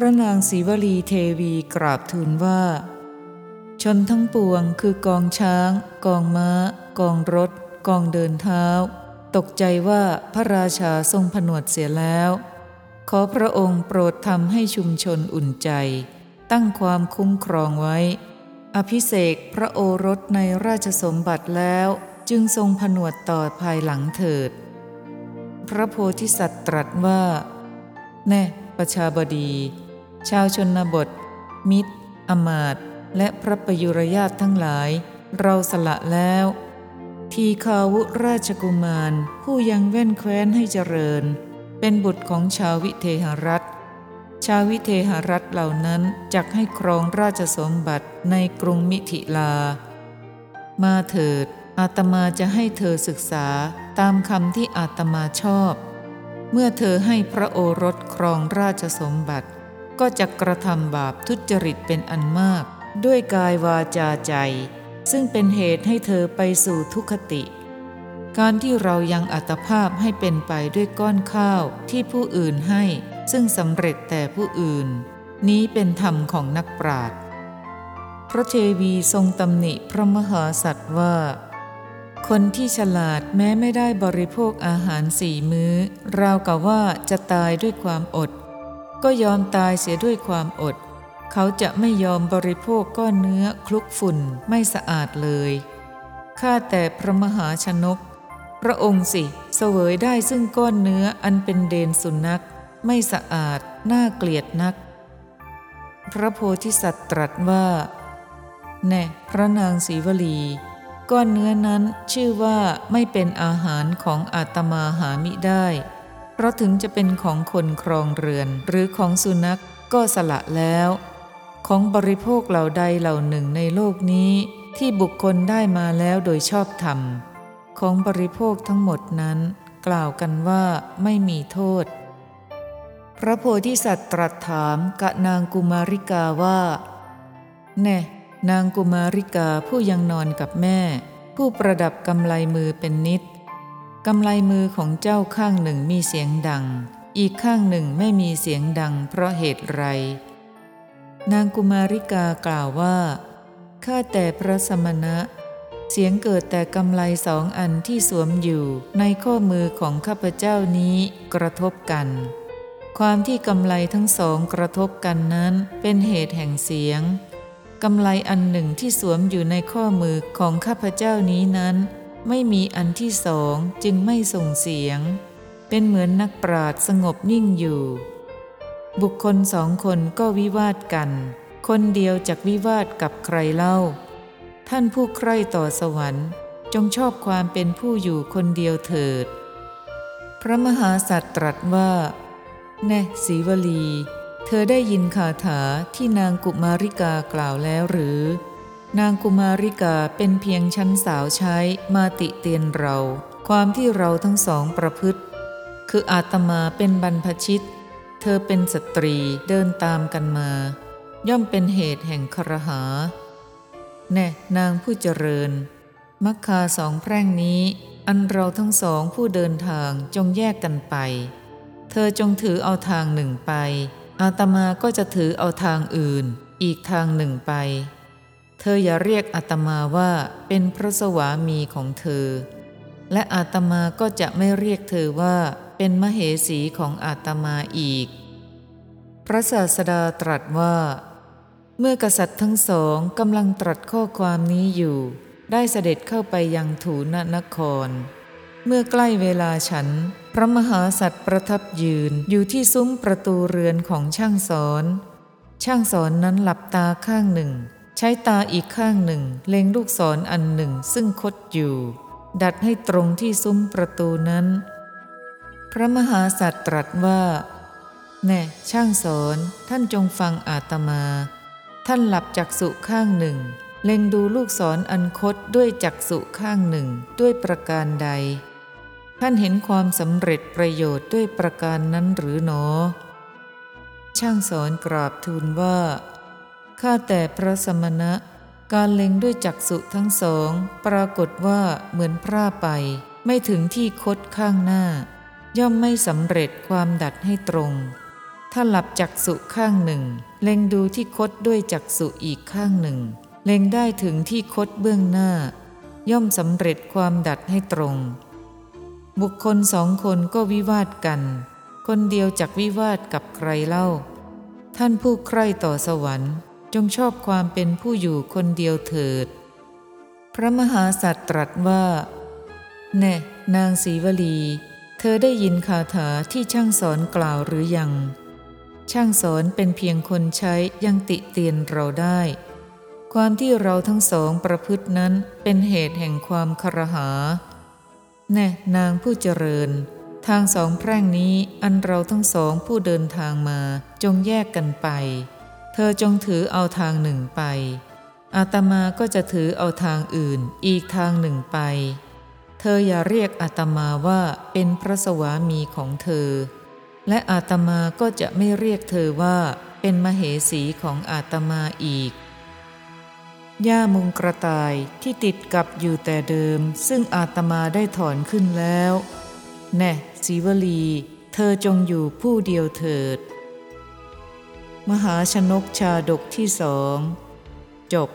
พระนางศรีวลีเทวีกราบทูลว่า ชนทั้งปวงคือกองช้าง กองม้า กองรถ กองเดินเท้า ตกใจว่าพระราชาทรงผนวดเสียแล้ว ขอพระองค์โปรดทำให้ชุมชนอุ่นใจ ตั้งความคุ้มครองไว้ อภิเษกพระโอรสในราชสมบัติแล้วจึงทรงผนวดต่อภายหลังเถิด พระโพธิสัตว์ตรัสว่า แน่ประชาบดี ชาวชนบท มิตร อมาตและพระประยุรญาตทั้งหลาย เราสละแล้ว ทีคาวุราชกุมาร ผู้ยังแว่นแคว้นให้เจริญ เป็นบุตรของชาววิเทหรัฐ ชาววิเทหรัฐเหล่านั้นจักให้ครองราชสมบัติในกรุงมิถิลา มาเถิด อาตมาจะให้เธอศึกษาตามคำที่อาตมาชอบ เมื่อเธอให้พระโอรสครองราชสมบัติ ก็จะกระทำบาปทุจริตเป็นอันมาก ด้วยกายวาจาใจ ซึ่งเป็นเหตุให้เธอไปสู่ทุกขติ การที่เรายังอัตภาพให้เป็นไปด้วยก้อนข้าวที่ผู้อื่นให้ ซึ่งสำเร็จแต่ผู้อื่น นี้เป็นธรรมของนักปราชญ์พระเทวีทรงตำหนิพระมหาสัตว์ว่า คนที่ฉลาดแม้ไม่ได้บริโภคอาหารสี่มื้อ ราวกับว่าจะตายด้วยความอด ก็ยอมตายเสียด้วยความอด เขาจะไม่ยอมบริโภคก้อนเนื้อคลุกฝุ่นไม่สะอาดเลย ข้าแต่พระมหาชนก พระองค์สิเสวยได้ซึ่งก้อนเนื้ออันเป็นเดนสุนัข ไม่สะอาดน่าเกลียดนัก พระโพธิสัตว์ตรัสว่า แน่พระนางศรีวลี ก้อนเนื้อนั้นชื่อว่าไม่เป็นอาหารของอาตมาหามิได้ เพราะถึงจะเป็นของคนครองเรือน หรือของสุนัขก็สละแล้ว ของบริโภคเหล่าใดเหล่าหนึ่งในโลกนี้ ที่บุคคลได้มาแล้วโดยชอบธรรม ของบริโภคทั้งหมดนั้น กล่าวกันว่าไม่มีโทษ พระโพธิสัตว์ตรัสถามกะนางกุมาริกาว่า แน่ นางกุมาริกาผู้ยังนอนกับแม่ ผู้ประดับกำไลมือเป็นนิด กำไลมือของเจ้าข้างหนึ่งมีเสียงดัง อีกข้างหนึ่งไม่มีเสียงดังเพราะเหตุไร นางกุมาริกากล่าวว่า ข้าแต่พระสมณะ เสียงเกิดแต่กำไลสองอันที่สวมอยู่ในข้อมือของข้าพเจ้านี้กระทบกัน ความที่กำไลทั้งสองกระทบกันนั้นเป็นเหตุแห่งเสียงกำไลอันหนึ่งที่สวมอยู่ในข้อมือของข้าพเจ้านี้นั้น ไม่มีอันที่สองจึงไม่ส่งเสียง เป็นเหมือนนักปราดสงบนิ่งอยู่ บุคคลสองคนก็วิวาทกัน คนเดียวจากวิวาทกับใครเล่า ท่านผู้ใคร่ต่อสวรรค์ จงชอบความเป็นผู้อยู่คนเดียวเถิด พระมหาสัตว์ตรัสว่า แน่ศีวลี เธอได้ยินคาถาที่นางกุมาริกากล่าวแล้วหรือ นางกุมาริกาเป็นเพียงชั้นสาวใช้มาติเตียนเรา ความที่เราทั้งสองประพฤติ คืออาตมาเป็นบรรพชิต เธอเป็นสตรีเดินตามกันมา ย่อมเป็นเหตุแห่งครหา แน่นางผู้เจริญ มักคาสองแพร่งนี้ อันเราทั้งสองผู้เดินทางจงแยกกันไป เธอจงถือเอาทางหนึ่งไป อาตมาก็จะถือเอาทางอื่น อีกทางหนึ่งไป เธออย่าเรียกอาตมาว่าเป็นพระสวามีของเธอ และอาตมาก็จะไม่เรียกเธอว่าเป็นมเหสีของอาตมาอีก พระศาสดาตรัสว่า เมื่อกษัตริย์ทั้งสองกำลังตรัสข้อความนี้อยู่ ได้เสด็จเข้าไปยังถูนนคร เมื่อใกล้เวลาฉัน พระมหาสัตว์ประทับยืนอยู่ที่ซุ้มประตูเรือนของช่างสอน ช่างสอนนั้นหลับตาข้างหนึ่ง ใช้ตาอีกข้างหนึ่ง เล็งลูกศรออันหนึ่งซึ่งคดอยู่ ดัดให้ตรงที่ซุ้มประตูนั้น พระมหาสัตว์ตรัสว่าแน่ช่างสอนท่านจงฟังอาตมา ท่านหลับจักษุข้างหนึ่ง เล็งดูลูกศรออันคดด้วยจักษุข้างหนึ่งด้วยประการใด ท่านเห็นความสำเร็จประโยชน์ด้วยประการนั้นหรือหนอ ช่างสอนกราบทูลว่า ข้าแต่พระสมณะ การเล็งด้วยจักษุทั้งสอง ปรากฏว่าเหมือนพร่าไป ไม่ถึงที่คดข้างหน้า ย่อมไม่สำเร็จความดัดให้ตรง ถ้าหลับจักษุข้างหนึ่ง เล็งดูที่คดด้วยจักษุอีกข้างหนึ่ง เล็งได้ถึงที่คดเบื้องหน้า ย่อมสำเร็จความดัดให้ตรง บุคคลสองคนก็วิวาทกัน คนเดียวจักวิวาทกับใครเล่าท่านผู้ใคร่ต่อสวรรค์ จงชอบความเป็นผู้อยู่คนเดียวเถิด พระมหาสัตว์ตรัสว่า แน่นางศรีวลี เธอได้ยินคาถาที่ช่างสอนกล่าวหรือยัง ช่างสอนเป็นเพียงคนใช้ยังติเตียนเราได้ ความที่เราทั้งสองประพฤตินั้นเป็นเหตุแห่งความคารหา แน่นางผู้เจริญ ทางสองแพร่งนี้อันเราทั้งสองผู้เดินทางมาจงแยกกันไป ธอจงถือเอาทางหนึ่งไป อาตมาก็จะถือเอาทางอื่นอีกทางหนึ่งไป เธออย่าเรียกอาตมาว่าเป็นพระสวามีของเธอ และอาตมาก็จะไม่เรียกเธอว่าเป็นมเหสีของอาตมาอีก ย่ามุงกระต่ายที่ติดกับอยู่แต่เดิม ซึ่งอาตมาได้ถอนขึ้นแล้ว แน่สีวลี เธอจงอยู่ผู้เดียวเถิด มหาชนกชาดกที่สอง จบ